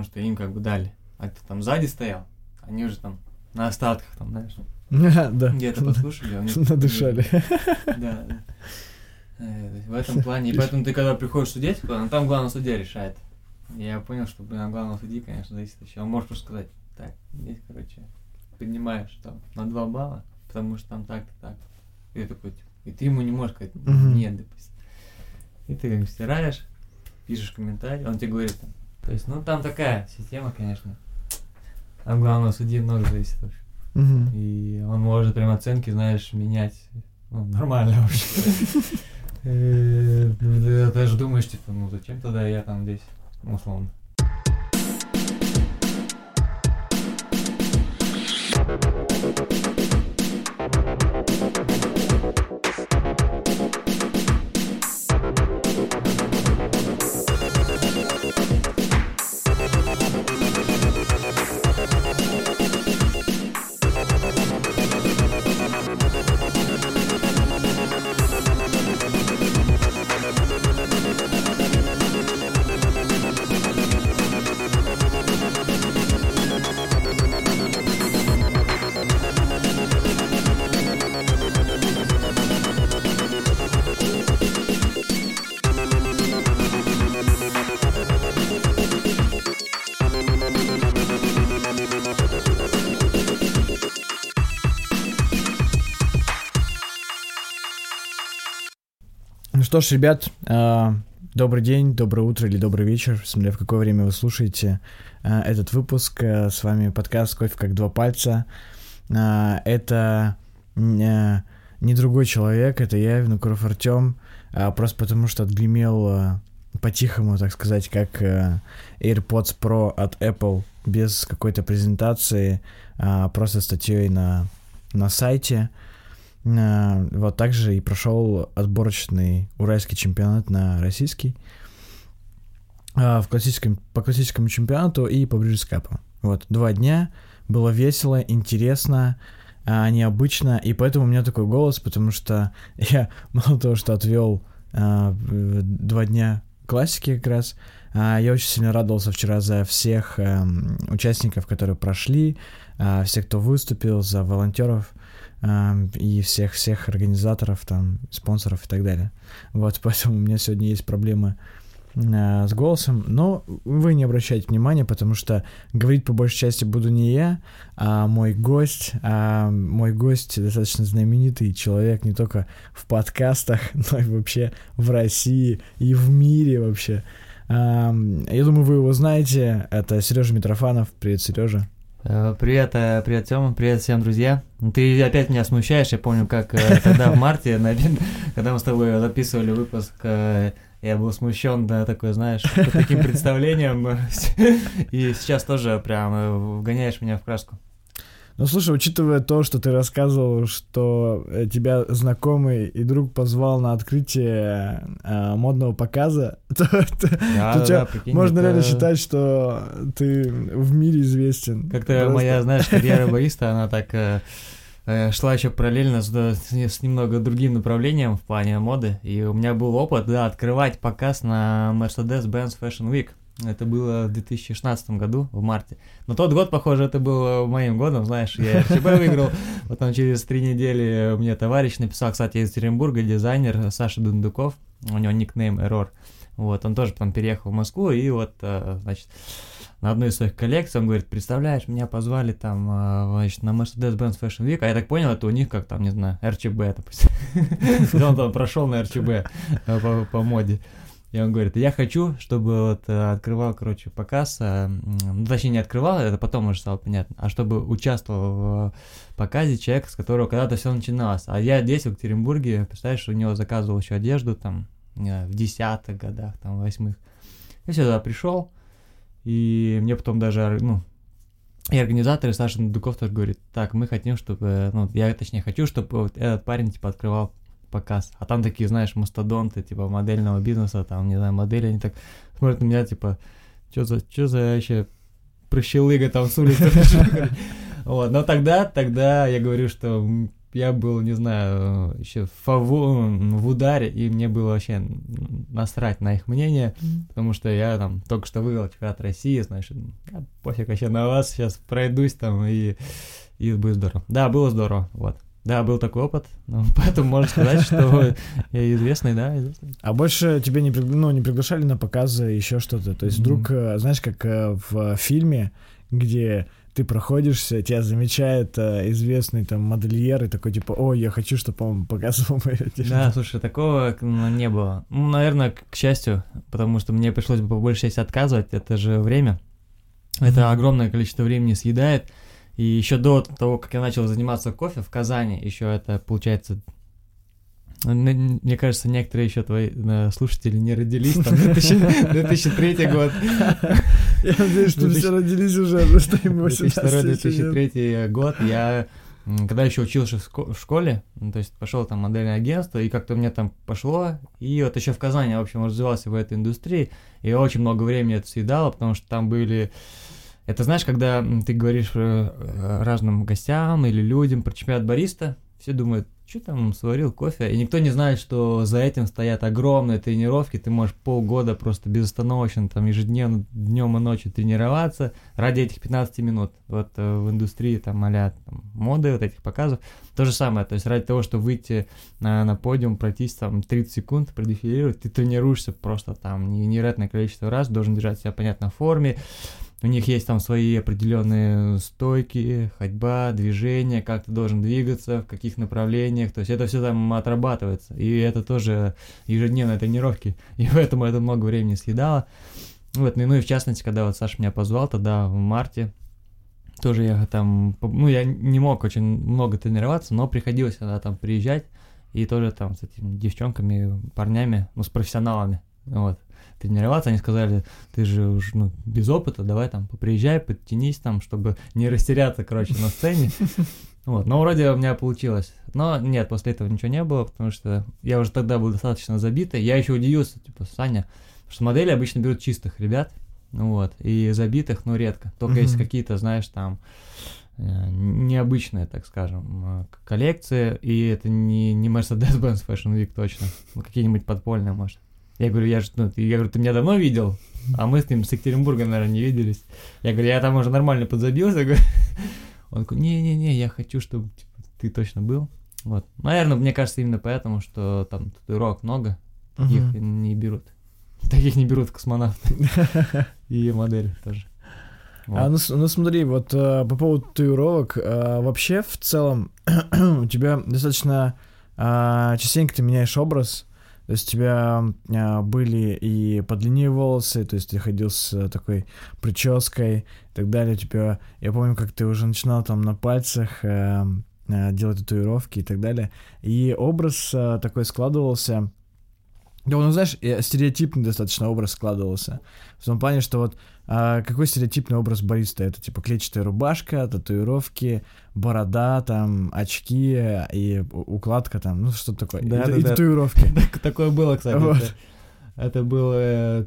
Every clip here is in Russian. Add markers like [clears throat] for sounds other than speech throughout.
потому что им как бы дали. А кто там сзади стоял, они уже там на остатках там, знаешь, [laughs] Да. где-то послушали, а у них... Надышали. Да. Э, В этом плане. И поэтому ты когда приходишь судить, ну, там главный судья решает. Я понял, что, блин, от главного судьи, конечно, зависит еще. Он может просто сказать, так, здесь, короче, поднимаешь там на 2 балла, потому что там так-то так. И такой, типа, и ты ему не можешь сказать, нет, допустим. И ты как бы стираешь, пишешь комментарий, он тебе говорит там. То есть, ну, там такая система, конечно. От главного судьи много зависит вообще. Мгм. И он может прям оценки, знаешь, менять. Ну, нормально вообще. [laughs] Э, Ты даже думаешь, типа, ну зачем тогда я там здесь, Ну, условно. Что ж, ребят, а, добрый день, доброе утро или добрый вечер, смотря в какое время вы слушаете а, этот выпуск. А, С вами подкаст «Кофе как два пальца». Это не другой человек, это я, Винокуров Артем, просто потому что отгремел по-тихому, так сказать, как AirPods Pro от Apple, без какой-то презентации, просто статьей на, на сайте. А, Вот также и прошел отборочный уральский чемпионат на российский а, в классическом, по классическому чемпионату и по Cup. Вот, два дня, было весело, интересно, а, необычно, и поэтому у меня такой голос, потому что [laughs] я мало того, что отвел в- два дня классики как раз, а, я очень сильно радовался вчера за всех эм, участников, которые прошли, а, всех, кто выступил, за волонтеров, и всех-всех организаторов, там, спонсоров и так далее. Вот, [laughs] поэтому у меня сегодня есть проблемы а, с голосом, но вы не обращайте внимания, потому что говорить по большей части буду не я, а мой гость, а мой гость достаточно знаменитый человек не только в подкастах, [laughs] но и вообще в России и в мире вообще. Я думаю, вы его знаете. Это Сережа Митрофанов. Привет, Сережа. Э, Привет, э, привет, Тёма, привет всем, друзья. Ты опять меня смущаешь, я помню, как э, тогда в марте, [laughs] когда мы с тобой записывали выпуск, я был смущен, да, такой, знаешь, таким представлением, [laughs] и сейчас тоже прям вгоняешь меня в краску. Ну, слушай, учитывая то, что ты рассказывал, что э, тебя знакомый и друг позвал на открытие э, модного показа, [laughs] то, Да, то да, тебя прикинь, можно это реально считать, что ты в мире известен. Как-то Просто. моя, знаешь, карьера бариста, она так э, э, шла еще параллельно с, с, с немного другим направлением в плане моды. И у меня был опыт, да, открывать показ на Mercedes-Benz Fashion Week. Это было в 2016 году, в марте. Но тот год, похоже, это был моим годом, знаешь, я [laughs] РЧБ выиграл. Потом через три недели мне товарищ написал, кстати, из Екатеринбурга, дизайнер Саша Дундуков, у него никнейм Error. Вот, он тоже потом переехал в Москву, и вот, э, значит, на одной из своих коллекций он говорит, представляешь, меня позвали там, э, значит, на Mercedes-Benz Fashion Week, а я так понял, это у них как там, не знаю, РЧБ, допустим. [laughs] Он там прошел на РЧБ э, по моде. И он говорит, я хочу, чтобы вот э, открывал, короче, показ, э, ну, точнее, не открывал, это потом уже стало понятно, а чтобы участвовал в э, показе человек, с которого когда-то все начиналось. А я здесь, в Екатеринбурге, представляешь, у него заказывал еще одежду там в десятых годах, там, в восьмых. Я сюда пришел, и мне потом даже, ну, и организаторы Саша Дудуков тоже говорит, так, мы хотим, чтобы, ну, я точнее хочу, чтобы вот этот парень, типа, открывал показ. А там такие, знаешь, мастодонты, типа, модельного бизнеса, там, не знаю, модели, они так смотрят на меня, типа, что за, что за вообще прощелыга там с улицы пришел?» [laughs] Вот, но тогда, тогда я говорю, что я был, не знаю, еще в, в ударе, и мне было вообще насрать на их мнение, потому что я там только что выиграл чемпионат России, значит, я пофиг вообще на вас, сейчас пройдусь там, и, и будет здорово. Да, было здорово, вот. Да, был такой опыт, ну, [laughs] поэтому можно сказать, что я [laughs] известный, да, известный. А больше тебе не, ну, не приглашали на показы, еще что-то? То есть вдруг, mm-hmm. знаешь, как э, в фильме, где ты проходишься, тебя замечает э, известный там модельер и такой типа, о, я хочу, чтобы он показывал мою одежду. Да, слушай, такого ну, не было. Ну, наверное, к счастью, потому что мне пришлось бы по большей части отказывать, это же время. Это огромное количество времени съедает. И еще до того, как я начал заниматься кофе в Казани, еще это получается мне кажется, некоторые еще твои э, слушатели не родились, там 2003 [laughs] год. Я надеюсь, что все родились уже, потому что им 2002-2003 год, я когда еще учился в школе, ну, то есть пошел там модельное агентство, и как-то мне там пошло, и вот еще в Казани, в общем, развивался в этой индустрии, и очень много времени это съедало, потому что там были... Это знаешь, когда ты говоришь э, разным гостям или людям про чемпионат бариста, все думают, что там сварил кофе, и никто не знает, что за этим стоят огромные тренировки, ты можешь полгода просто безостановочно, там, ежедневно, днем и ночью тренироваться ради этих 15 минут. Вот э, в индустрии, там, а там, моды, вот этих показов, то же самое, то есть ради того, чтобы выйти на, на подиум, пройтись там 30 секунд, продефилировать, ты тренируешься просто там невероятное количество раз, должен держать себя, понятно, в форме, у них есть там свои определенные стойки, ходьба, движения, как ты должен двигаться, в каких направлениях. То есть это все там отрабатывается. И это тоже ежедневные тренировки. И поэтому это много времени съедало. Вот, ну и в частности, когда вот Саша меня позвал тогда в марте, тоже я там, ну я не мог очень много тренироваться, но приходилось тогда там приезжать и тоже там с этими девчонками, парнями, ну с профессионалами, вот тренироваться, они сказали, ты же уже ну, без опыта, давай там поприезжай, подтянись там, чтобы не растеряться, короче, на сцене. [laughs] Вот, но вроде у меня получилось. Но нет, после этого ничего не было, потому что я уже тогда был достаточно забитый. Я еще удивился, типа, Саня, что модели обычно берут чистых ребят, вот, и забитых, ну, редко. Только mm-hmm. если какие-то, знаешь, там, э, необычные, так скажем, э, коллекции, и это не, не Mercedes-Benz Fashion Week точно, ну, какие-нибудь подпольные, может. Я говорю, я же, ну, я говорю, ты меня давно видел? А мы с ним с Екатеринбурга, наверное, не виделись. Я говорю, я там уже нормально подзабился. [laughs] Он такой, не-не-не, я хочу, чтобы типа, ты точно был. Вот. Наверное, мне кажется, именно поэтому, что там татуировок много, таких uh-huh. не берут. Таких не берут космонавты. [laughs] И модели тоже. Вот. А, ну, ну смотри, вот а, по поводу татуировок, а, вообще в целом [clears throat] у тебя достаточно а, частенько ты меняешь образ, то есть у тебя а, были и подлиннее волосы, то есть ты ходил с такой прической и так далее. У тебя, я помню, как ты уже начинал там на пальцах а, а, делать татуировки и так далее. И образ а, такой складывался да, ну, знаешь, стереотипный достаточно образ складывался. В том плане, что вот а, какой стереотипный образ бариста? Это типа клетчатая рубашка, татуировки, борода, там, очки и укладка там, ну что такое, да, и, да, и да. татуировки. [laughs] Такое было, кстати. Вот. Это, это был э,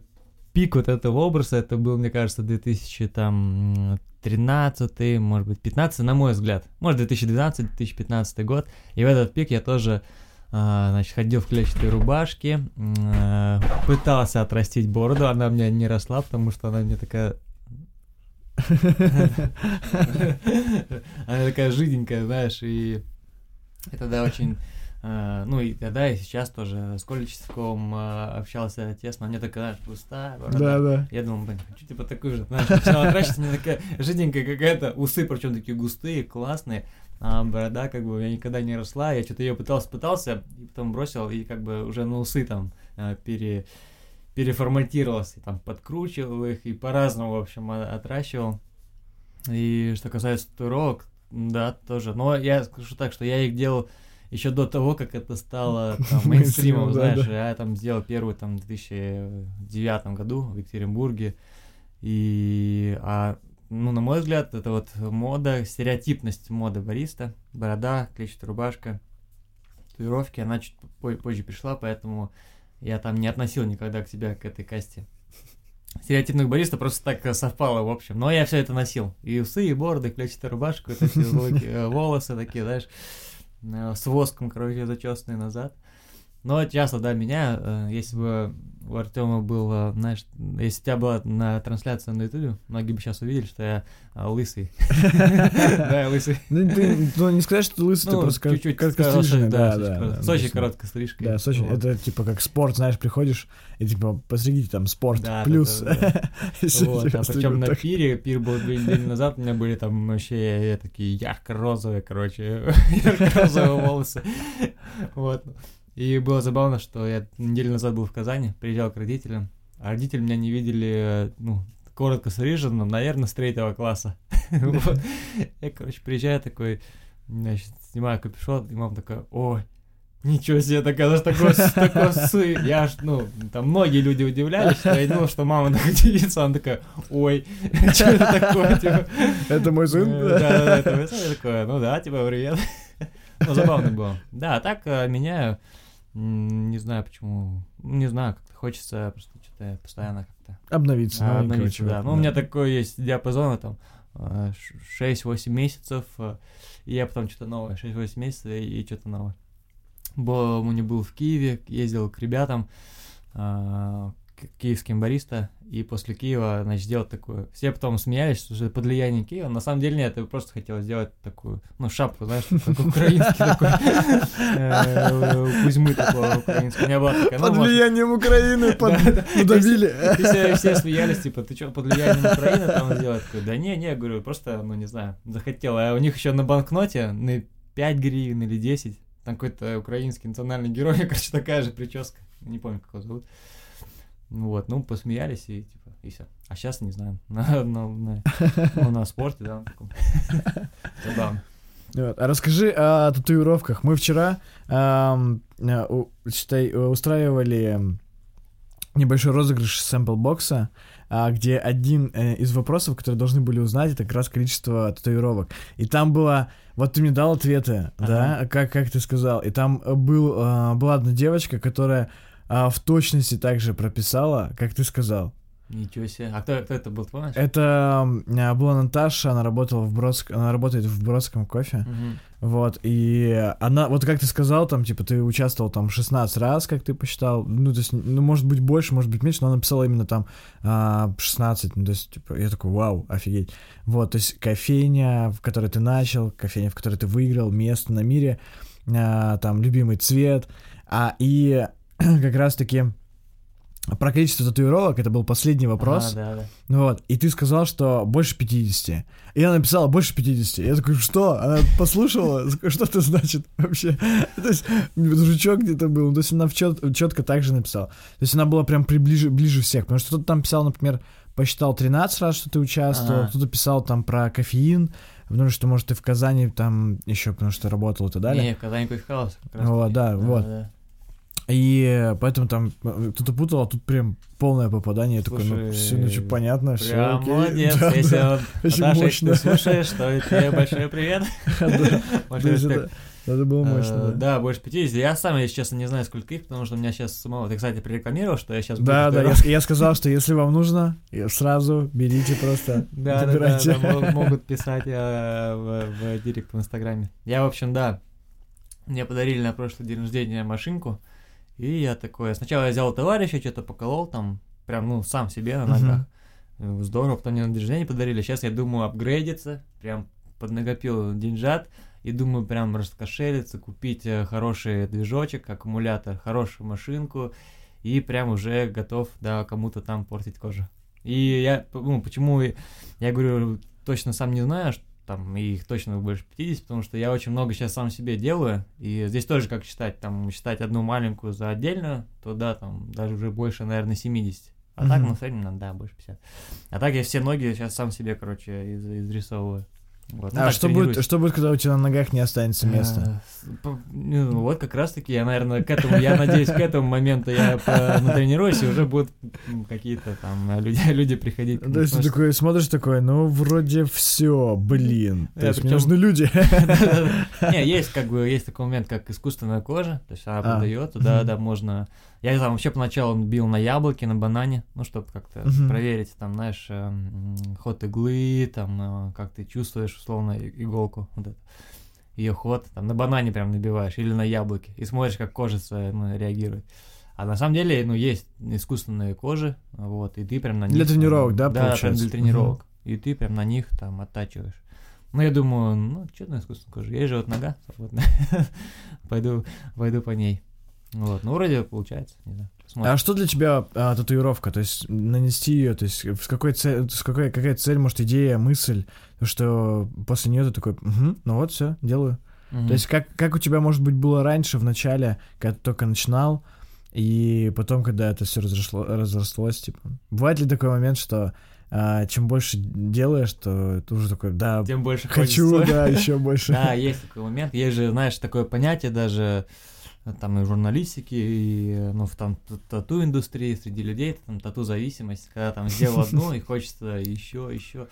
пик вот этого образа, это был, мне кажется, 2013, может быть, 15, на мой взгляд. Может, 2012-2015 год. И в этот пик я тоже значит, ходил в клетчатой рубашке, а, пытался отрастить бороду, она у меня не росла, потому что она мне такая... Она такая жиденькая, знаешь, и это да, очень... А, ну и тогда, и сейчас тоже с Количевском общался тесно, мне такая, знаешь, пустая борода. Да, да. Я думал, блин, хочу типа такую же, знаешь, начала отращивать, мне такая жиденькая какая-то, усы причем такие густые, классные, а борода как бы у меня никогда не росла, я что-то ее пытался, пытался, и потом бросил, и как бы уже на усы там а, пере, переформатировался, там подкручивал их и по-разному, в общем, отращивал. И что касается татуировок, да, тоже. Но я скажу так, что я их делал еще до того, как это стало [laughs] там, мейнстримом, знаешь, я там сделал первый там в 2009 году в Екатеринбурге, и а ну, на мой взгляд, это вот мода, стереотипность моды бариста, борода, клетчатая рубашка, татуировки, она чуть позже пришла, поэтому я там не относил никогда к себя к этой касте. Стереотипных бариста просто так совпало, в общем. Но я все это носил. И усы, и бороды, и клетчатая рубашка, вот эти э, волосы такие, знаешь. э, с воском, короче, зачесанный назад. Но часто, да, меня, э, если бы у Артема был, знаешь, если у тебя была на трансляция на Ютубе, многие бы сейчас увидели, что я а, лысый. [laughs] Да, я лысый. Ну, ты, ну, не сказать, что лысый, ты Ну, просто чуть-чуть короткостриженный, да, да, очень да, короткой стрижкой. Да, очень, это типа как спорт, знаешь, приходишь и типа постригите там спорт плюс. [laughs] Вот, а причем на пире, пир был две недели назад, у меня были там вообще такие ярко-розовые, короче, [laughs] ярко-розовые волосы. Вот. И было забавно, что я неделю назад был в Казани, приезжал к родителям, а родители меня не видели, э, ну, коротко стриженным, наверное, с третьего класса. [laughs] Я, короче, приезжаю такой, значит, снимаю капюшон, и мама такая, ой, Ничего себе, такая, даже такой, [laughs] такой сы. Я аж, ну, там многие люди удивлялись, что я думал, что мама так удивится, она такая, ой, [laughs] что это такое, типа. Это мой сын? Э, Да, да, это мой сын. Я такой, ну да, типа, привет. Ну, забавно было. Да, а так э, меняю, не знаю почему, не знаю, как-то хочется просто что-то постоянно как-то Обновиться. а, обновиться, да. Ну, у меня такой есть диапазон, там, э, ш- 6-8 месяцев, э, и я потом что-то новое, 6-8 месяцев и, и что-то новое. Был, у меня был в Киеве, ездил к ребятам, а, киевским бариста, и после Киева, значит, сделать такую... Все потом смеялись, что это под влиянием Киева. На самом деле нет, я просто хотел сделать такую, ну, шапку, знаешь, как украинский такой, э, Кузьмы такого украинского. У меня была такая, ну, Под влиянием Украины [laughs] под- Да, да. надавили. и все, смеялись, типа, ты что, под влиянием Украины там сделать? Такой, да не, не, говорю, просто, ну, не знаю, захотел. А у них еще на банкноте на 5 гривен или 10, там какой-то украинский национальный герой, [laughs] короче, такая же прическа. Не помню, как его зовут. Вот, ну, посмеялись и, типа, и все. А сейчас не знаю. [laughs] На, на, на, ну, на спорте, да, на таком. [laughs] Забавно. Вот. А расскажи о татуировках. Мы вчера, э, у- считай, э, устраивали небольшой розыгрыш сэмпл-бокса, а, где один э, из вопросов, которые должны были узнать, это как раз количество татуировок. И там было... Вот ты мне дал ответы, да, как, как ты сказал. И там был, а, была одна девочка, которая а, в точности также прописала, как ты сказал. Ничего себе. А кто, кто это был, помнишь? Это а, была Наташа, она работала в Бродск... она работает в Бродском кофе. Мгм. Вот, и она, вот как ты сказал, там, типа, ты участвовал там 16 раз, как ты посчитал, ну, то есть, ну, может быть, больше, может быть, меньше, но она написала именно там а, 16, ну, то есть, типа, я такой, вау, офигеть. Вот, то есть, кофейня, в которой ты начал, кофейня, в которой ты выиграл, место на мире, а, там, любимый цвет, а, и [clears throat] как раз-таки про количество татуировок, это был последний вопрос, А, да, да. вот, и ты сказал, что больше 50. И она написала больше 50. Я такой, что? Она послушала, [laughs] что это значит вообще? [laughs] То есть, жучок где-то был, ну, то есть она четко так же написала. То есть она была прям приближе, ближе всех, потому что кто-то там писал, например, посчитал 13 раз, что ты участвовал, Ага. кто-то писал там про кофеин, потому что, может, ты в Казани там еще, потому что работал и так далее. Не, в Казани Кофе Хаус. Вот, таки. да, вот. да. И поэтому там э, кто-то путал, а тут прям полное попадание. Я такой, ну, Слушай, все, ну, что, понятно, все. Прям молодец, если он... [laughs] Очень Наташа, если мощно. ты слушаешь, то тебе [laughs] большой привет. Да, [laughs] это, было Э, мощно. да. Да, больше 50. Я сам, если честно, не знаю, сколько их, потому что у меня сейчас самого... Ты, кстати, прорекламировал, что я сейчас Да, да, я, сказал, что если вам нужно, сразу берите просто, Да, да, да, да, могут писать э, в директ в Инстаграме. Я, в общем, да, мне подарили на прошлый день рождения машинку, и я такой, сначала я взял товарища, что-то поколол там, прям, ну, сам себе на ногах. Э, Здорово, потом мне на день рождения подарили. Сейчас я думаю апгрейдиться, прям поднакопил деньжат, и думаю прям раскошелиться, купить э, хороший движочек, аккумулятор, хорошую машинку, и прям уже готов, да, кому-то там портить кожу. И я, ну, почему я говорю, точно сам не знаю, что там их точно больше 50, потому что я очень много сейчас сам себе делаю, и здесь тоже как считать, там, считать одну маленькую за отдельную, то да, там, даже уже больше, наверное, 70. А так, Мгм. ну, в среднем, да, больше 50. А так я все ноги сейчас сам себе, короче, из- изрисовываю. Вот. А что тренируюсь. будет, что будет, когда у тебя на ногах не останется места? По- ну, вот как раз таки, я, наверное, к этому, я надеюсь, к этому моменту я натренируюсь, и уже будут какие-то там люди, [laughs] люди приходить. То есть ты такой смотришь такой, ну вроде все, блин. То есть мне нужны люди. [laughs] [laughs] Не, есть как бы, есть такой момент, как искусственная кожа, то есть она А. продается, да, да, можно... Я там вообще поначалу бил на яблоке, на банане, ну, чтобы как-то Мгм. проверить, там, знаешь, эм, ход иглы, там, э, как ты чувствуешь, условно, иголку, вот это. ее ход, там на банане прям набиваешь или на яблоке, и смотришь, как кожица ну, реагирует. А на самом деле, ну, есть искусственные кожи, вот, и ты прям на них... Для тренировок, да, Да, прям для тренировок. И ты прям на них там оттачиваешь. Ну, я думаю, ну, что на искусственной коже? Есть же вот нога свободная. [laughs] пойду, пойду по ней. Вот, ну, вроде получается, не знаю. А Посмотрим. что для тебя а, татуировка? То есть нанести ее, то есть с какой цель, с какой, какая цель, может, идея, мысль, что после нее ты такой, «Мгм, ну вот все, делаю. Мгм. То есть как, как у тебя, может быть, было раньше, в начале, когда ты только начинал, и потом, когда это все разросло, разрослось, типа, бывает ли такой момент, что а, чем больше делаешь, то ты уже такой, да, Тем больше хочу, хочется. да, еще больше. [laughs] Да, есть такой момент. Есть же, знаешь, такое понятие даже там и в журналистике, и э, ну, в там тату-индустрии среди людей, там тату-зависимость, когда там сделал [laughs] одну и хочется еще, еще.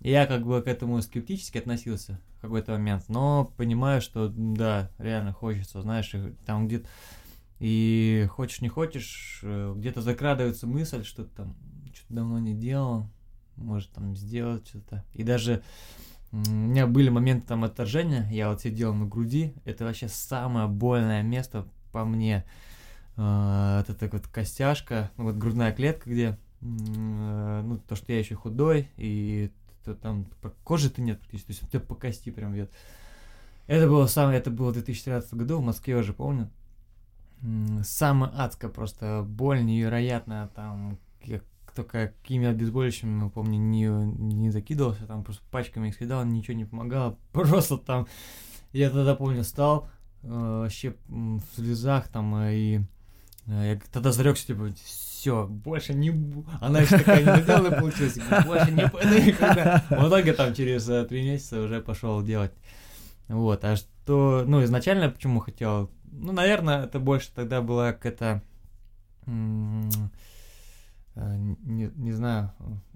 Я как бы к этому скептически относился в какой-то момент, но понимаю, что да, реально хочется, знаешь, там где-то и хочешь не хочешь, э, где-то закрадывается мысль, что там что-то давно не делал, может там сделать что-то. И даже у меня были моменты там отторжения, я вот сидел на груди, это вообще самое больное место по мне. Э, Это так вот костяшка, ну вот грудная клетка, где, ну то, что я еще худой, и т- там кожи-то нет практически, то есть у тебя по кости прям бьет. Это было самое, это было в 2013 году, в Москве уже помню. Самая адская просто боль, невероятная, там, я только какими обезболивающими, помню, не, не закидывался, там просто пачками их съедал, ничего не помогало, [laughs] просто там, я тогда, помню, стал, э, вообще в слезах там, э, и э, я тогда зарекся, типа, все, больше не... бу-». Она еще такая не наделанная получилась, говорю, больше не пойду никогда. В итоге там через три месяца уже пошел делать. Вот, а что, ну, изначально почему хотел, ну, наверное, это больше тогда была какая-то, не, не знаю,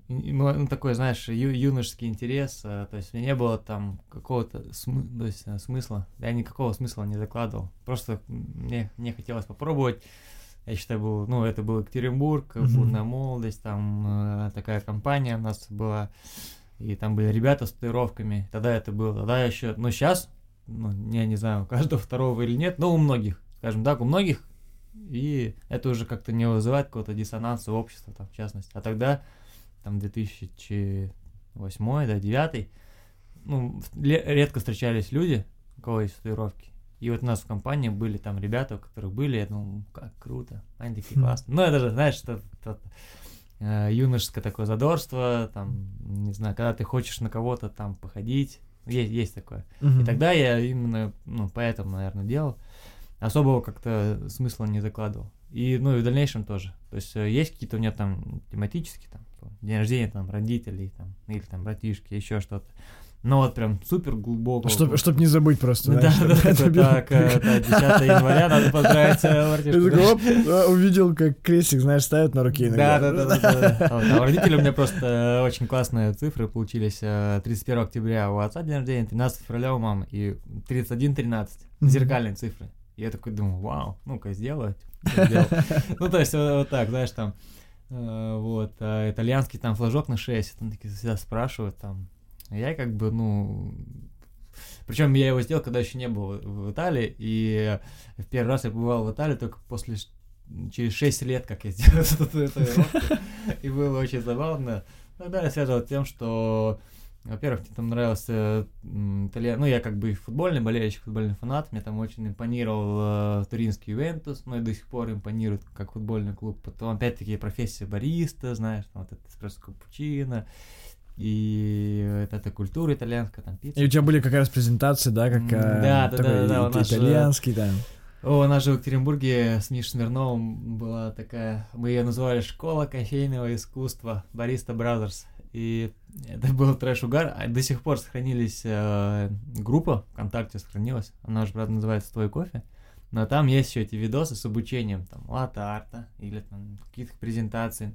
и, ну, такой, знаешь, ю- юношеский интерес, э, то есть меня не было там какого-то смы- то есть, э, смысла, я никакого смысла не закладывал, просто мне, мне хотелось попробовать, я считаю, был, ну, это был Екатеринбург, Мгм. бурная молодость, там э, такая компания у нас была, и там были ребята с татуировками, тогда это было, тогда еще, ну, сейчас, ну, я не знаю, у каждого [laughs] второго или нет, но у многих, скажем так, у многих, и это уже как-то не вызывает какого-то диссонанса в обществе, там, в частности, а тогда, там, 2008, да, 2009, ну, редко встречались люди, у кого есть татуировки, и вот у нас в компании были там ребята, у которых были, я думал, как круто, они такие Хм. классные. Ну, это же, знаешь, что э, юношеское такое задорство, там, не знаю, когда ты хочешь на кого-то там походить, есть, есть такое. И Мгм. тогда я именно, ну, поэтому, наверное, делал. Особого как-то смысла не закладывал. И, ну, и в дальнейшем тоже. То есть э, есть какие-то у меня там тематические, там, то, день рождения там родителей, там, или там братишки, еще что-то. Но вот прям супер глубоко. Чтоб, чтоб не забыть просто, Да, да, да, это белый- так, э, это 10 января, надо поздравить э, а, увидел, как крестик, знаешь, ставят на руке Да, иногда. да, да, да, да, да. А у родителей у меня просто э, очень классные цифры получились. Э, 31 октября у отца день рождения, 13 февраля у мамы и 31-13. Мгм. Зеркальные цифры. Я такой думаю, вау, ну-ка. Сделал. [laughs] Ну, то есть вот так, знаешь, там, э, вот, а итальянский там флажок на 6, там такие всегда спрашивают, там, я как бы, ну, причем я его сделал, когда еще не был в Италии, и в первый раз я побывал в Италии только после через 6 лет, как я сделал [laughs] эту татуировку, и было очень забавно. Тогда я связывал тем, что, во-первых, мне там нравился итальян, ну, я как бы футбольный болельщик, футбольный фанат, мне там очень импонировал э, туринский Ювентус, но и до сих пор импонирует как футбольный клуб. Потом, опять-таки, профессия бариста, знаешь, там вот это эспрессо капучино, и это, это культура итальянская, там пицца. И у тебя были как раз презентации, да, как э, да, да, такой да, да, же- итальянский там. О, у нас же в Екатеринбурге с Мишей Смирновым была такая, мы ее называли «Школа кофейного искусства» Barista Brothers. И это был трэш-угар, а до сих пор сохранились э, группа ВКонтакте сохранилась, она же, правда, называется «Твой кофе», но там есть еще эти видосы с обучением, там, лата-арта или там каких-то презентаций.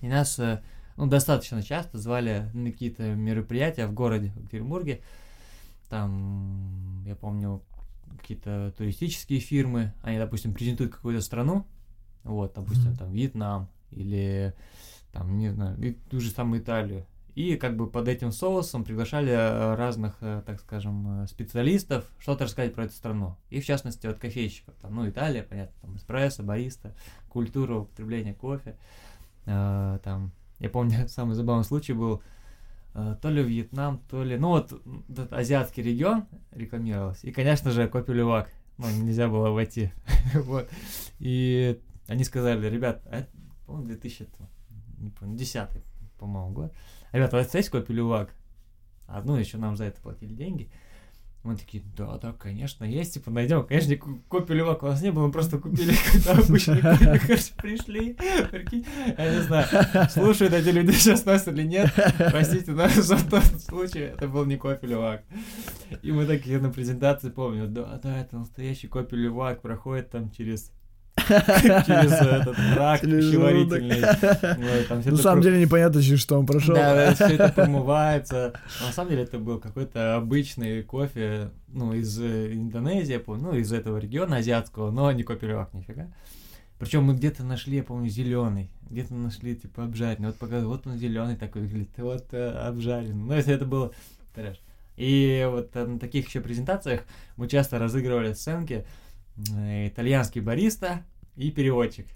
И нас, э, ну, достаточно часто звали на какие-то мероприятия в городе, в Екатеринбурге. Там, я помню, какие-то туристические фирмы, они, допустим, презентуют какую-то страну, вот, допустим, Мгм. там, Вьетнам или, там, не знаю, ту же самую Италию. И как бы под этим соусом приглашали э, разных, э, так скажем, э, специалистов что-то рассказать про эту страну. И в частности от кофейщиков. Там, ну, Италия, понятно, там эспрессо, бариста, культура употребления кофе. Там, я помню, [laughs] самый забавный случай был, то ли Вьетнам, то ли... Ну, вот этот азиатский регион рекламировался. И, конечно же, кофе. Ну, нельзя было войти. [laughs] вот. И они сказали, ребят, а по-моему, 2000, не помню, 10 по-моему, год. Ребята, у вас есть копия лювак? Одну еще нам за это платили деньги. Мы такие, да, да, конечно, есть, типа, найдем. Конечно, копию лювак у нас не было, мы просто купили [laughs] обычный короче, пришли, прикинь, я не знаю, слушают эти люди сейчас нас или нет, простите, но [laughs] за тот случай это был не копия лювак. И мы такие на презентации помню, да, да, это настоящий копия лювак, проходит там через [laughs] через этот рак пищеварительный. На самом деле непонятно, через что он прошел. Да, все это [laughs] промывается. На самом деле это был какой-то обычный кофе, ну, из э, Индонезии, я помню, ну, из этого региона азиатского, но не кофе нифига. Причем мы где-то нашли, я помню, зеленый, где-то нашли, типа, обжаренный. Вот пока вот он зеленый такой выглядит, вот э, обжаренный. Ну, если это было трэш. И вот на таких еще презентациях мы часто разыгрывали сценки, Э, итальянский бариста и переводчик.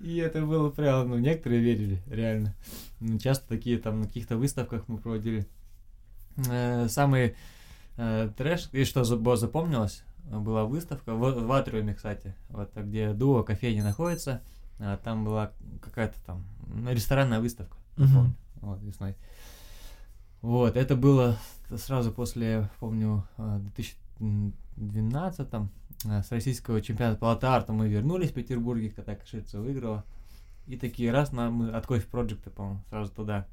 И это было прям, ну, некоторые верили, реально. Ну, часто такие там на каких-то выставках мы проводили. Э, самый э, трэш, и что запомнилось, была выставка в, в Атриуме, кстати, вот где дуо кофейни находится, а там была какая-то там ресторанная выставка, uh-huh. помню, вот, весной. Вот, это было сразу после, помню, 2000 2012 э, с российского чемпионата по латарту мы вернулись в Петербурге, когда Кашица выиграла. И такие раз на, мы от Coffee Project, по-моему, сразу туда.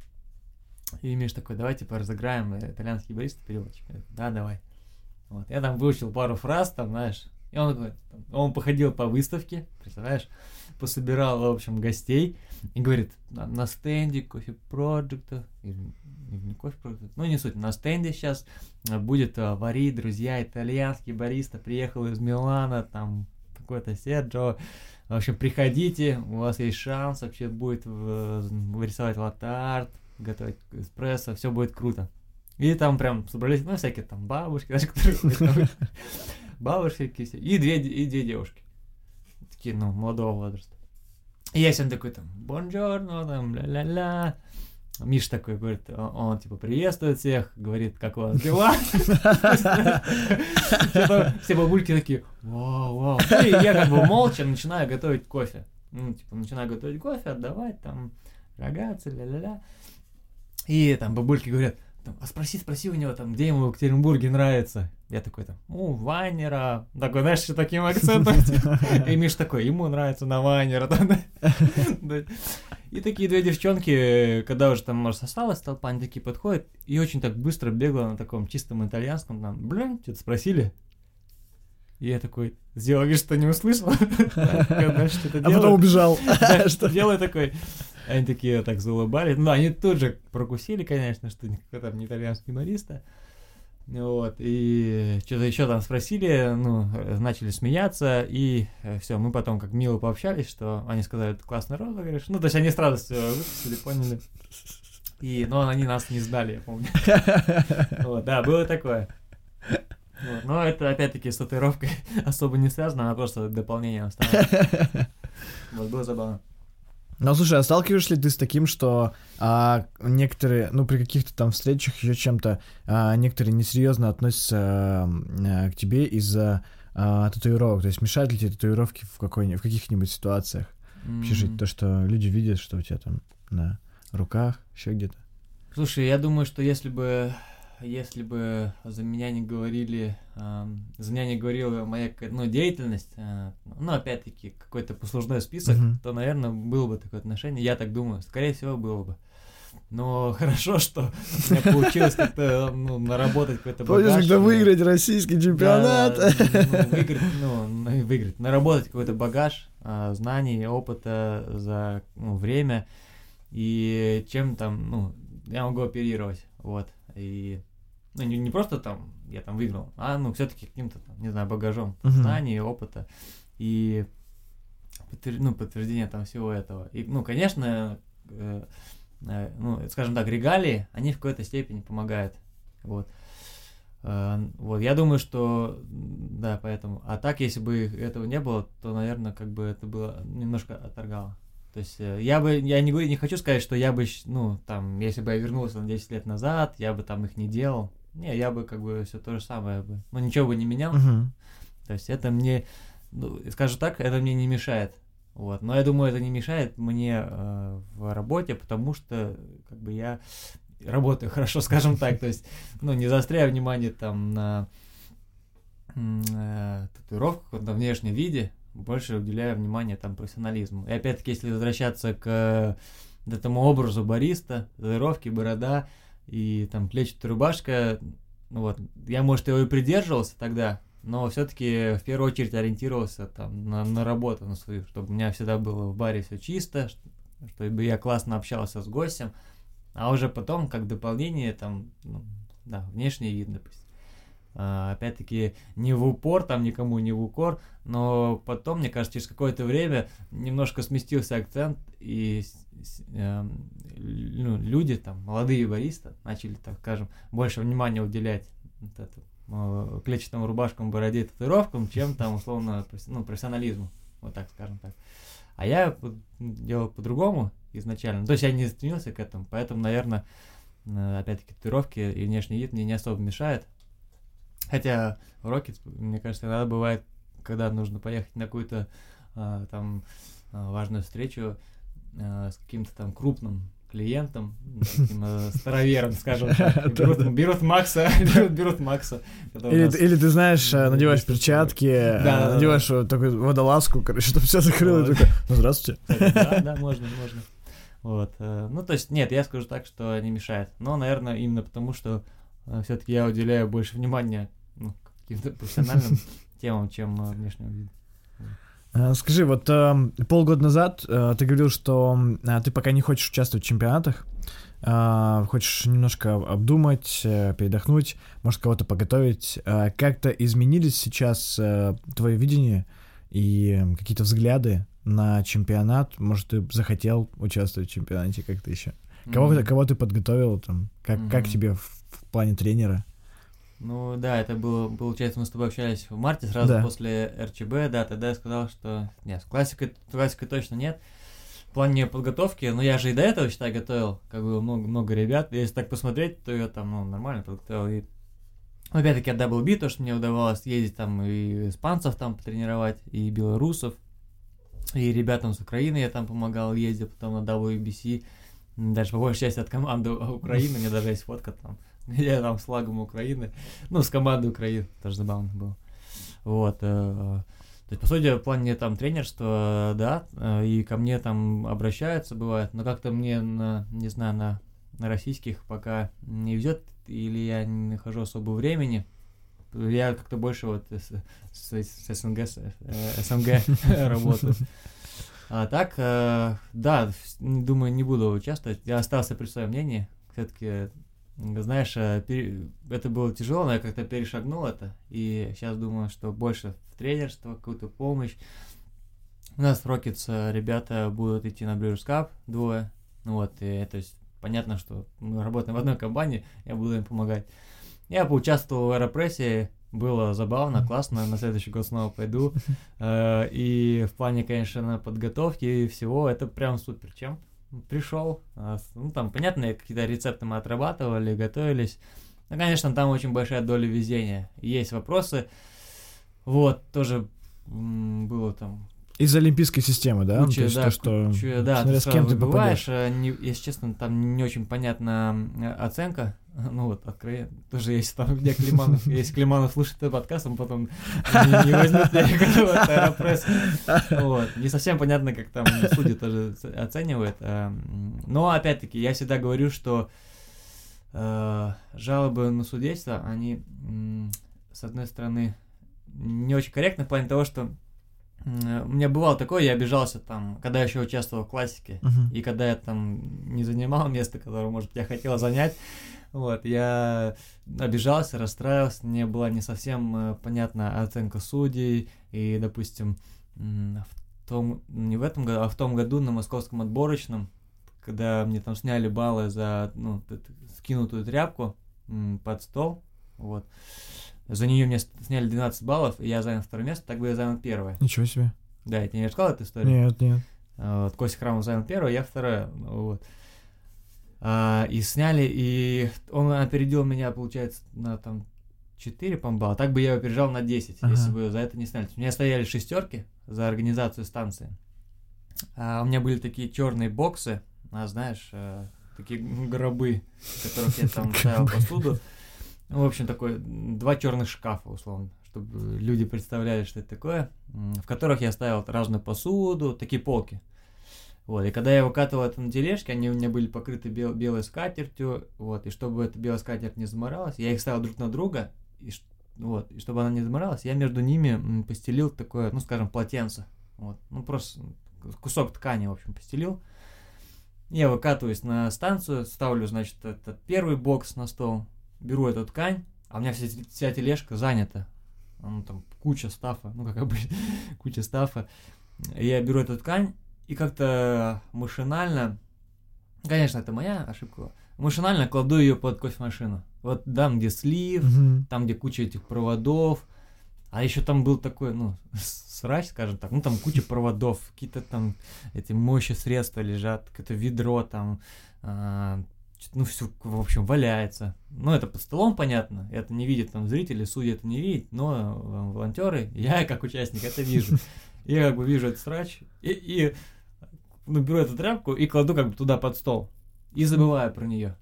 И Миш такой, давайте типа, разыграем э, итальянский бариста переводчик. Да, давай. Вот. Я там выучил пару фраз, там, знаешь, и он такой, он походил по выставке, представляешь, пособирал, в общем, гостей и говорит, на, на стенде кофе проекта, не кофе проекта, ну не суть, на стенде сейчас будет а, друзья, итальянский бариста, приехал из Милана, там какой-то Серджо, в общем, приходите, у вас есть шанс, вообще будет вырисовать латарт, готовить эспрессо, все будет круто. И там прям собрались, ну, всякие там бабушки, знаешь, которые [laughs] бабушки и две, и две девушки. Такие, ну, молодого возраста. И я сегодня такой там, бонжорно, там, ля-ля-ля. Миш такой говорит, он, он типа приветствует всех, говорит, как у вас дела? [laughs] Все бабульки такие, вау, вау. Ну, и я как бы молча начинаю готовить кофе. Ну, типа, начинаю готовить кофе, отдавать, там, рогаться, ля-ля-ля. И там бабульки говорят, а спроси, спроси у него, там, где ему в Екатеринбурге нравится. Я такой там, у, Вайнера. Такой, знаешь, с таким [laughs] акцентом. И Миш такой, ему нравится на Вайнера. [laughs] И такие две девчонки, когда уже там, может, осталась толпа, они такие подходят и очень так быстро бегло на таком чистом итальянском, там, блин, что-то спросили. И я такой, сделал вид, что не услышал. [laughs] А потом убежал. Что делаю такой, они такие так заулыбались. Ну, они тут же прокусили, конечно, что никакой там не итальянский бариста. Вот, и что-то еще там спросили, ну, начали смеяться, и э, все, мы потом как мило пообщались, что они сказали, это классный розыгрыш. Ну, то есть они сразу все выпустили, поняли. И, но они нас не сдали, я помню. [laughs] Вот, да, было такое. Вот, но это опять-таки с татуировкой [laughs] особо не связано, она просто дополнением стала. [laughs] Вот, было забавно. Ну, слушай, а сталкиваешься ли ты с таким, что а, некоторые, ну, при каких-то там встречах еще чем-то, а, некоторые несерьезно относятся а, к тебе из-за а, татуировок? То есть мешают ли тебе татуировки в, какой в каких-нибудь ситуациях? Mm-hmm. то, что люди видят, что у тебя там на руках, еще где-то. Слушай, я думаю, что если бы если бы за меня не говорили, э, за меня не говорила моя ну, деятельность, э, ну, опять-таки, какой-то послужной список, uh-huh. то, наверное, было бы такое отношение. Я так думаю, скорее всего, было бы. Но [laughs] хорошо, что у меня получилось как-то ну, наработать какой-то багаж. Помнишь, когда выиграть российский чемпионат? Да, ну, выиграть, ну, выиграть, наработать какой-то багаж а, знаний, опыта за ну, время, и чем там, ну, я могу оперировать, вот. И ну, не, не просто там я там выиграл, а ну все-таки каким-то там, не знаю, багажом uh-huh. знаний, опыта и подтвер... ну, подтверждение там всего этого. И, ну, конечно, э, э, ну, скажем так, регалии, они в какой-то степени помогают. Вот. Э, вот, я думаю, что да, поэтому. А так, если бы этого не было, то, наверное, как бы это было немножко оторгало. То есть э, я бы, я не, не хочу сказать, что я бы, ну, там, если бы я вернулся на 10 лет назад, я бы там их не делал. Не, я бы как бы все то же самое бы, ну, ничего бы не менял. Мгм. То есть это мне, ну, скажу так, это мне не мешает. Вот. Но я думаю, это не мешает мне э, в работе, потому что как бы я работаю хорошо, скажем так. То есть, ну, не заостряю внимание там на э, татуировках, на внешнем виде, больше уделяю внимание там профессионализму. И опять-таки, если возвращаться к вот этому образу бариста, татуировки, борода и там клетчатая рубашка, ну вот, я, может, его и придерживался тогда, но все-таки в первую очередь ориентировался там на, на работу, на свою, чтобы у меня всегда было в баре все чисто, чтобы я классно общался с гостем, а уже потом, как дополнение, там, ну, да, внешний вид, допустим. А, опять-таки, не в упор, там никому не в укор, но потом, мне кажется, через какое-то время немножко сместился акцент, и ну, люди, там, молодые баристы, начали, так скажем, больше внимания уделять вот это, э, клетчатым рубашкам, бороде, татуировкам, чем там, условно, ну, профессионализму, вот так скажем так. А я делал по-другому изначально, то есть я не стремился к этому, поэтому, наверное, э, опять-таки, татуировки и внешний вид мне не особо мешает. Хотя Rockets, мне кажется, иногда бывает, когда нужно поехать на какую-то а, там важную встречу а, с каким-то там крупным клиентом, ну, [laughs] таким э, старовером, скажем так, [laughs] и [laughs] берут, берут Макса, берут, берут Макса. Или, нас- ты- или ты знаешь, э, надеваешь перчатки, э, Да-да-да. надеваешь вот такую водолазку, короче, чтобы все закрыло, и Вот. такой, ну здравствуйте. Да, да, можно, можно. Вот. э, Ну, то есть, нет, я скажу так, что не мешает. Но, наверное, именно потому, что все-таки я уделяю больше внимания ну, каким-то профессиональным темам, чем э, внешнему виду. А, Скажи, вот эм, полгода назад э, ты говорил, что а, ты пока не хочешь участвовать в чемпионатах, хочешь немножко обдумать, э, передохнуть, может кого-то подготовить. Как-то изменились сейчас э, твое видение и э, какие-то взгляды на чемпионат? Может, ты захотел участвовать в чемпионате как-то еще? Кого, М, кого ты подготовил там? Как, как Мгм. тебе в, в плане тренера? Ну да, это было, получается, мы с тобой общались в марте, сразу Да. после РЧБ, да, тогда я сказал, что нет, с классикой, классикой точно нет. В плане подготовки, ну я же и до этого, считай, готовил, как бы много, много ребят, если так посмотреть, то я там, ну, нормально подготовил, и опять-таки от WB, то, что мне удавалось ездить там и испанцев там потренировать, и белорусов, и ребятам с Украины я там помогал ездить, потом на WBC, даже по большей части от команды [laughs] Украины, у меня даже есть фотка там, я там с флагом Украины, ну, с командой Украины, тоже забавно было. Вот, э, то есть, по сути, в плане там тренерства, да, э, и ко мне там обращаются, бывает, но как-то мне, на, не знаю, на, на российских пока не везет, или я не нахожу особо времени, я как-то больше вот с, с- с СНГ, с, э, СНГ [laughs] работаю. А так, э, да, думаю, не буду участвовать. Я остался при своем мнении. Все-таки, знаешь, э, это было тяжело, но я как-то перешагнул это. И сейчас думаю, что больше в тренерство, какую-то помощь. У нас в Rockets э, ребята будут идти на Brewers Cup, двое. Ну вот, и то есть понятно, что мы работаем в одной компании, я буду им помогать. Я поучаствовал в аэропрессе, было забавно, классно, на следующий год снова пойду. [laughs] Э, И в плане, конечно, подготовки и всего, это прям супер. Чем пришел, а, ну там, понятно, какие-то рецепты мы отрабатывали, готовились. Ну, конечно, там очень большая доля везения. Есть вопросы. Вот, тоже было там Из олимпийской системы, да? Ну, Куча, то есть да, то, что... куча, да, смотря с кем ты попадешь. э, не- если честно, там не очень понятна оценка, [laughs] ну вот, откровенно, тоже если там, где Климанов, [laughs] если Климанов слушает этот подкаст, он потом не, не возьмет никакого аэропресс, вот, не совсем понятно, как там судьи тоже оценивают, м, но, опять-таки, я всегда говорю, что э, жалобы на судейство, они, с одной стороны, не очень корректны в плане того, что у меня бывало такое, я обижался там, когда я еще участвовал в классике, Мгм. и когда я там не занимал место, которое, может быть, я хотел занять, вот, я обижался, расстраивался, мне была не совсем э, понятна оценка судей, и, допустим, в том, не в этом году, а в том году на московском отборочном когда мне там сняли баллы за, ну, скинутую тряпку под стол, вот. За нее мне сняли 12 баллов, и я занял второе место, так бы я занял первое. Ничего себе. Да, я тебе не рассказал эту историю? Нет, нет. А, вот, Костя Храмов занял первое, я второе. Вот. А, и сняли, и он опередил меня, получается, на там 4, по балла. Так бы я опережал на 10, ага. если бы за это не сняли. У меня стояли шестерки за организацию станции. А у меня были такие черные боксы, а знаешь, а, такие гробы, в которых я там [laughs] ставил посуду. Ну, в общем, такой два черных шкафа, условно, чтобы люди представляли, что это такое, в которых я ставил разную посуду, такие полки. Вот, и когда я выкатывал это на тележке, они у меня были покрыты бел- белой скатертью, вот, и чтобы эта белая скатерть не заморалась, я их ставил друг на друга, и, вот, и чтобы она не заморалась, я между ними постелил такое, ну, скажем, полотенце, вот, ну, просто кусок ткани, в общем, постелил. Я выкатываюсь на станцию, ставлю, значит, этот первый бокс на стол, беру эту ткань, а у меня вся, вся тележка занята. Ну, там куча стафа, ну, как обычно, [laughs] куча стафа. Я беру эту ткань и как-то машинально, конечно, это моя ошибка, машинально кладу ее под кофемашину. Вот там, где слив, mm-hmm. там, где куча этих проводов, а еще там был такой, ну, срач, скажем так, ну, там куча [laughs] проводов, какие-то там эти мощи средства лежат, какое-то ведро там, а, ну, все, в общем, валяется. Ну, это под столом, понятно, это не видят там зрители, судьи это не видят, но э, волонтеры, я [laughs] как участник это вижу. Я как бы вижу этот срач и, и ну, беру эту тряпку и кладу как бы туда под стол. И забываю про нее.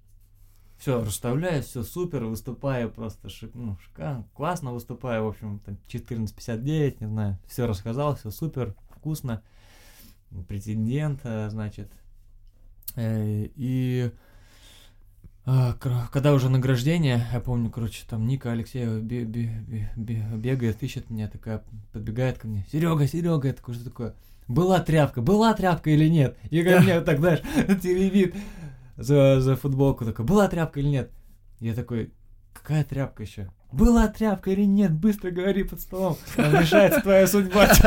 Все, расставляю, все супер, выступаю просто шик, ну, шикарно, классно выступаю, в общем, там 14.59, не знаю, все рассказал, все супер, вкусно. Претендент, э, значит. Э, и а, когда уже награждение, я помню, короче, там Ника Алексеева бегает, ищет меня, такая подбегает ко мне. Серега, Серега, я такой, что такое? Была тряпка, была тряпка или нет? И мне так, знаешь, [laughs] телевид за, за футболку такой, была тряпка или нет? Я такой, какая тряпка еще? Была тряпка или нет? Быстро говори под столом. Там решается твоя судьба. [laughs]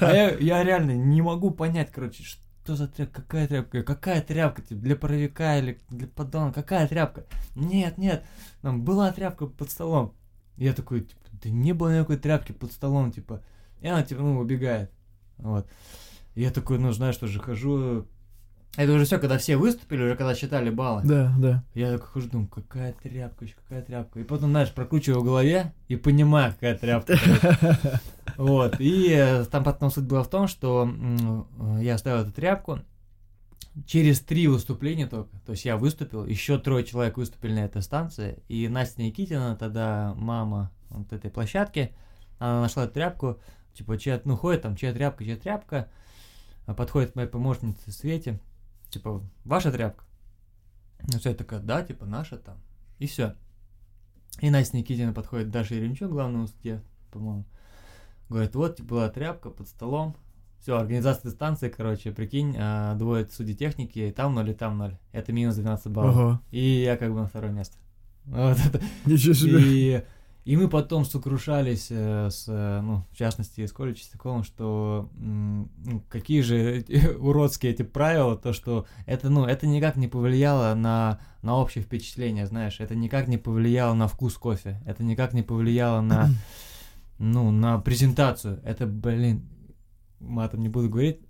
А я реально не могу понять, короче, что что за тряпка, какая тряпка, какая тряпка, типа, для паровика или для поддона, какая тряпка? Нет, нет, там была тряпка под столом. Я такой, типа, да не было никакой тряпки под столом, типа. И она, типа, ну, убегает. Вот. Я такой, ну, знаешь, тоже хожу, это уже все, когда все выступили, уже когда считали баллы. Да, да. Я такой хожу, думаю, какая тряпка еще, какая тряпка. И потом, знаешь, прокручиваю в голове и понимаю, какая тряпка. [laughs] Вот. И э, там потом суть была в том, что я оставил эту тряпку. Через три выступления только, то есть я выступил, еще трое человек выступили на этой станции, и Настя Никитина, тогда мама вот этой площадки, она нашла эту тряпку, типа, чья, ну, ходит там, чья тряпка, чья тряпка, подходит к моей помощнице Свете, типа, ваша тряпка? Ну, все такая, да, типа, наша там. И все. И Настя Никитина подходит Даша Еремчук, главному судье, по-моему. Говорит, вот, типа, была тряпка под столом. Все, организация станции, короче, прикинь, а, двое судей техники, там ноль и там ноль. Это минус 12 баллов. Ага. И я как бы на второе место. [laughs] Вот это. Ничего себе. И и мы потом сокрушались э, с, э, ну, в частности, с Колей Чистяковым, что ну, какие же [laughs] уродские эти правила, то, что это, ну, это никак не повлияло на, на общее впечатление, знаешь, это никак не повлияло на вкус кофе, это никак не повлияло на, [clears throat] ну, на презентацию. Это, блин, матом не буду говорить,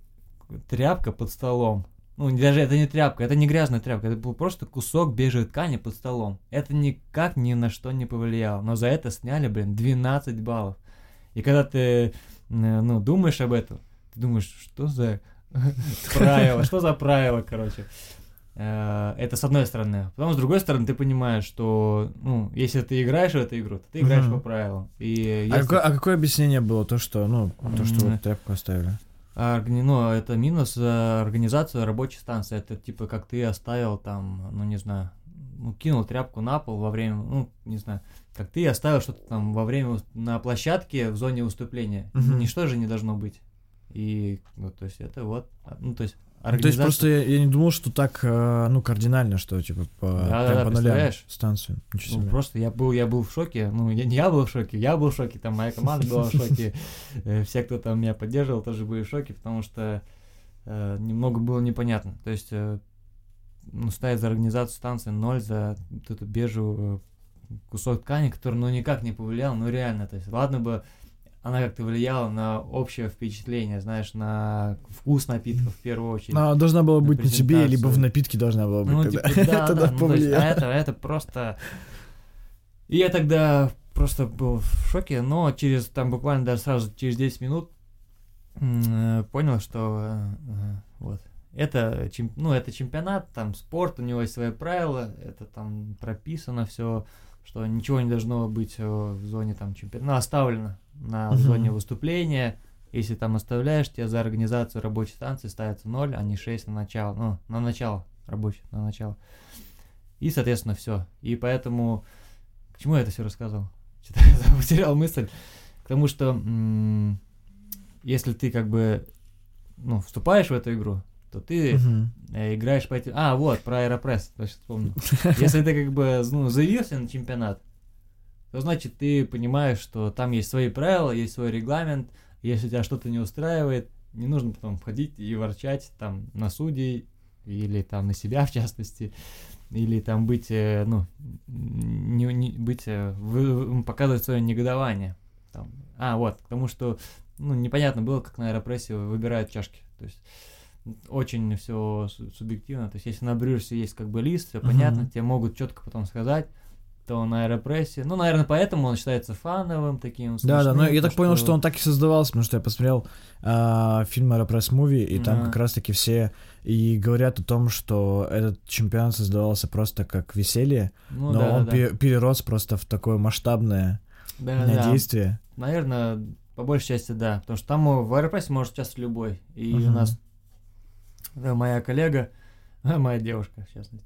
тряпка под столом. Ну, даже это не тряпка, это не грязная тряпка, это был просто кусок бежевой ткани под столом. Это никак ни на что не повлияло. Но за это сняли, блин, 12 баллов. И когда ты, э, ну, думаешь об этом, ты думаешь, что за [laughs] правило, что за правило, короче. Э, это с одной стороны. Потом с другой стороны ты понимаешь, что, ну, если ты играешь в эту игру, то ты играешь по правилам. И а, какое, а какое объяснение было то, что, ну, то, что вот тряпку оставили? Ну, это минус э, организация рабочей станции. Это типа как ты оставил там, ну не знаю, ну, кинул тряпку на пол во время, ну, не знаю, как ты оставил что-то там во время на площадке в зоне выступления. Угу. Ничто же не должно быть. И, ну, то есть это вот, ну, то есть Организация... То есть просто я, я не думал, что так, э, ну, кардинально, что, типа, по, да, прям да, по нулям станцию. ну, просто я был, я был в шоке, ну, я, не я был в шоке, я был в шоке, там моя команда была в шоке, э, все, кто там меня поддерживал, тоже были в шоке, потому что, э, немного было непонятно. То есть, э, ну, ставить за организацию станции ноль за вот эту бежевую э, кусок ткани, который, ну, никак не повлиял, ну, реально, то есть, ладно бы она как-то влияла на общее впечатление, знаешь, на вкус напитков в первую очередь. Она должна была на быть на тебе, либо в напитке должна была быть. Ну, тогда. типа, да, [laughs] Тогда да, ну, есть, а это, это просто... И я тогда просто был в шоке, но через, там буквально даже сразу через 10 минут понял, что э, вот, это, ну, это чемпионат, там спорт, у него есть свои правила, это там прописано все, что ничего не должно быть э, в зоне там чемпионата, ну, оставлено на Мгм. зоне выступления, если там оставляешь, тебе за организацию рабочей станции ставится 0, а не 6 на начало, ну, на начало рабочий, на начало. И, соответственно, все. И поэтому... К чему я это все рассказывал? [laughs] Что-то я потерял мысль. К тому, что м, если ты как бы ну, вступаешь в эту игру, то ты э, играешь по этим... А, вот, про аэропресс, точно вспомнил. [laughs] Если ты как бы ну, заявился на чемпионат, то значит ты понимаешь, что там есть свои правила, есть свой регламент. Если тебя что-то не устраивает, не нужно потом входить и ворчать там на судей или там на себя [laughs] в частности, или там быть, э, ну, не, не- быть, э, вы- вы- показывать свое негодование. Там. А, вот, потому что, ну, непонятно было, как на аэропрессе выбирают чашки. То есть очень все субъективно. То есть, если на брюерсе есть как бы лист, все понятно, тебе могут четко потом сказать, то на аэропрессе. Ну, наверное, поэтому он считается фановым таким. Да, да, но я так понял, что он так и создавался, потому что я посмотрел а, фильм AeroPress Movie, и там как раз-таки все и говорят о том, что этот чемпионат создавался просто как веселье, Ну, но да, он да. пе- перерос просто в такое масштабное Да, э, да. действие. Наверное, по большей части, да. Потому что там э, в аэропрессе может участвовать любой. И у Мгм. нас да, моя коллега, [laughs] моя девушка, в частности,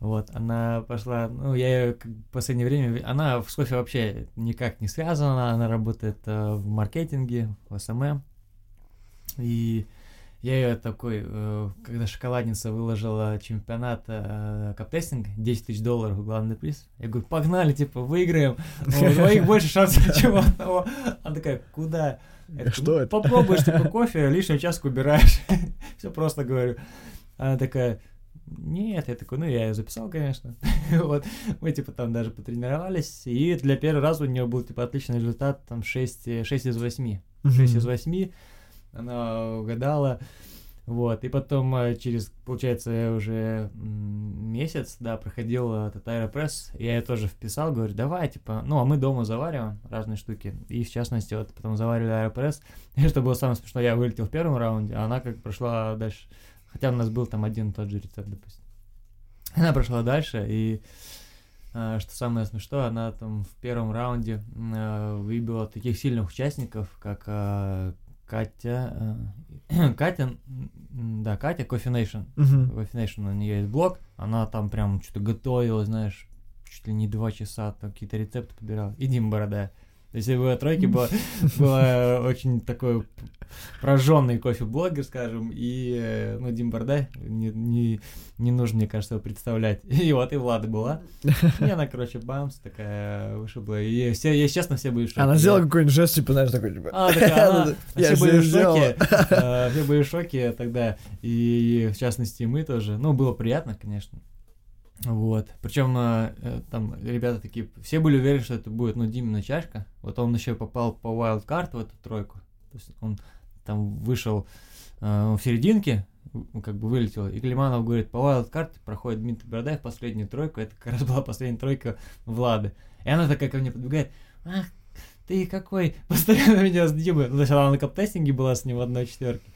вот, она пошла, ну, я ее в последнее время, она с кофе вообще никак не связана, она работает э, в маркетинге, в SMM, и я ее такой, э, когда шоколадница выложила чемпионат э, каптестинга, 10 тысяч долларов главный приз, я говорю, погнали, типа, выиграем, [laughs] у двоих больше шансов, [laughs] чем у одного. Она такая, куда? Что «Ну, это?» Попробуешь, типа, кофе, лишнюю чашку убираешь. [laughs] Все просто говорю. Она такая, нет, я такой, ну, я ее записал, конечно. вот, мы, типа, там даже потренировались, и для первого раза у нее был, типа, отличный результат, там, 6, 6 из 8. 6 из 8. Она угадала. Вот, и потом э, через, получается, уже месяц, да, проходил э, этот аэропресс, я ее тоже вписал, говорю, давай, типа, ну, а мы дома завариваем разные штуки, и в частности, вот потом заварили аэропресс, [laughs] и что было самое смешное, я вылетел в первом раунде, а она как прошла дальше, хотя у нас был там один тот же рецепт, допустим. Она прошла дальше, и э, что самое смешное, она там в первом раунде выбила таких сильных участников, как Катя, э, [clears throat] Катя, да, Катя. В Coffee Nation у нее есть блог, она там прям что-то готовила, знаешь, чуть ли не два часа, там какие-то рецепты подбирала. И Дима Борода. То есть в тройке было, [laughs] было очень такой прожженный кофе-блогер, скажем, и, э, ну, Дим Борода, не, не, не нужно, мне кажется, его представлять. [laughs] И вот и Влада была. И она, короче, бамс, такая вышибла. И все, если честно, все были в шоке. Она Я- сделала какой-нибудь жест, типа, знаешь, такой, типа... а, такая, [laughs] она, Я все были в шоке, э, все были в шоке тогда, и в частности мы тоже, ну, было приятно, конечно, вот, причем э, там ребята такие, все были уверены, что это будет, ну, Димина чашка, вот он еще попал по wildcard в эту тройку, то есть он там вышел э, в серединке, как бы вылетел, и Климанов говорит, по wildcard проходит Дмитрий Бородаев последнюю тройку, это как раз была последняя тройка Влады, и она такая ко мне подбегает, ах, ты какой, постоянно [laughs] меня с Димой, ну, сначала она на каптестинге была с ним в одной четверке,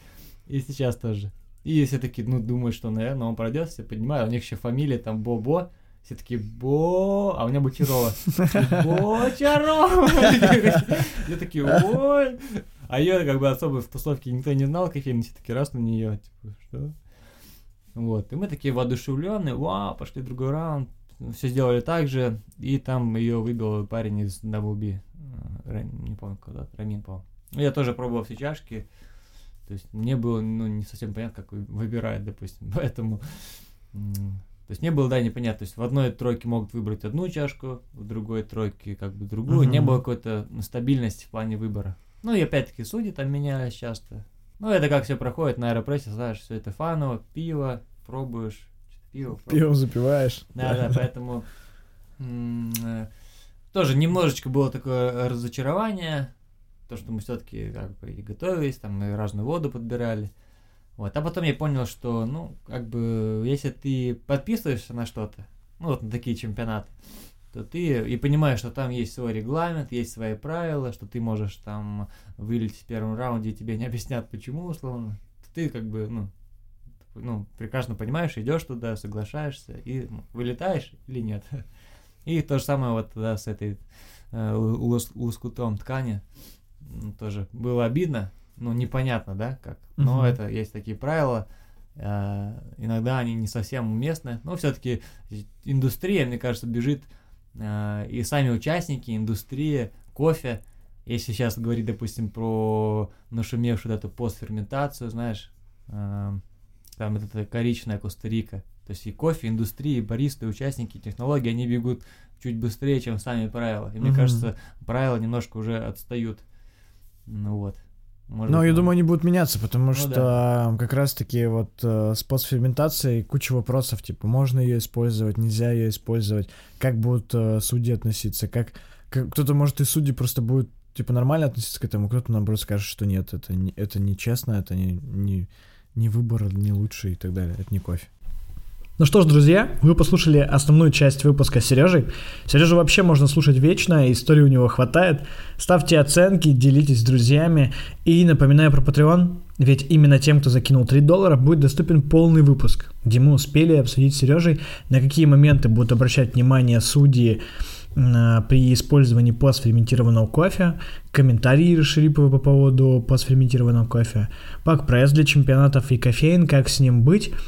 и сейчас тоже. И все таки ну, думают, что, наверное, он пройдет, все понимают, у них еще фамилия там Бо-Бо, все такие Бо, а у меня Бочарова. Бочарова! Я такие, ой! А ее как бы особо в тусовке никто не знал, кофейни, все такие раз на нее, типа, что? Вот, и мы такие воодушевленные, вау, пошли другой раунд, все сделали так же, и там ее выбил парень из WB, э, не помню куда, Рамин, по Я тоже пробовал все чашки, то есть мне было, ну, не совсем понятно, как вы- выбирают, допустим, [laughs] поэтому... То есть не было, да, непонятно. То есть в одной тройке могут выбрать одну чашку, в другой тройке как бы другую. Не Мгм. было какой-то ну, стабильности в плане выбора. Ну и опять-таки судьи там менялись часто. Ну, это как все проходит на аэропрессе, знаешь, все это фаново, пиво, пробуешь, пиво. Пробуешь. Пивом запиваешь. Да, да, поэтому э, тоже немножечко было такое разочарование, то, что мы все-таки как бы и готовились, там и разную воду подбирали. Вот. А потом я понял, что, ну, как бы, если ты подписываешься на что-то, ну, вот на такие чемпионаты, то ты и понимаешь, что там есть свой регламент, есть свои правила, что ты можешь там вылететь в первом раунде, и тебе не объяснят, почему, условно. Ты как бы, ну, ну, прекрасно понимаешь, идешь туда, соглашаешься и ну, вылетаешь или нет. [laughs] И то же самое вот да, с этой э, лоскутом ткани. Ну, тоже было обидно, ну, непонятно, да, как. Но uh-huh. это есть такие правила. Э, иногда они не совсем уместны. Но все-таки индустрия, мне кажется, бежит э, и сами участники, индустрия, кофе. Если сейчас говорить, допустим, про нашумевшую эту постферментацию, знаешь, э, там это коричная Коста-Рика. То есть и кофе, индустрии, баристы, участники, технологии, они бегут чуть быстрее, чем сами правила. И мне mm-hmm. кажется, правила немножко уже отстают. Ну вот. Может Но я думаю, они будут меняться, потому ну, что да. как раз-таки вот э, с постферментацией куча вопросов, типа, можно ее использовать, нельзя ее использовать, как будут э, судьи относиться, как, как кто-то, может, и судьи просто будет типа нормально относиться к этому, кто-то наоборот скажет, что нет, это не, это нечестно, это не, не, не выбор, не лучший и так далее, это не кофе. Ну что ж, друзья, вы послушали основную часть выпуска с Сережей. Сережу вообще можно слушать вечно, истории у него хватает. Ставьте оценки, делитесь с друзьями. И напоминаю про Patreon, ведь именно тем, кто закинул 3 доллара, будет доступен полный выпуск, где мы успели обсудить с Сережей, на какие моменты будут обращать внимание судьи при использовании постферментированного кофе, комментарии Шариповой по поводу постферментированного кофе, пак-пресс для чемпионатов и кофеин, как с ним быть –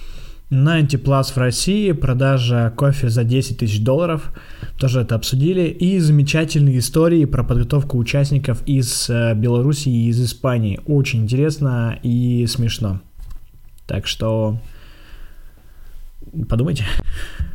90 Plus в России, продажа кофе за 10 тысяч долларов, тоже это обсудили, и замечательные истории про подготовку участников из э, Беларуси и из Испании. Очень интересно и смешно. Так что подумайте.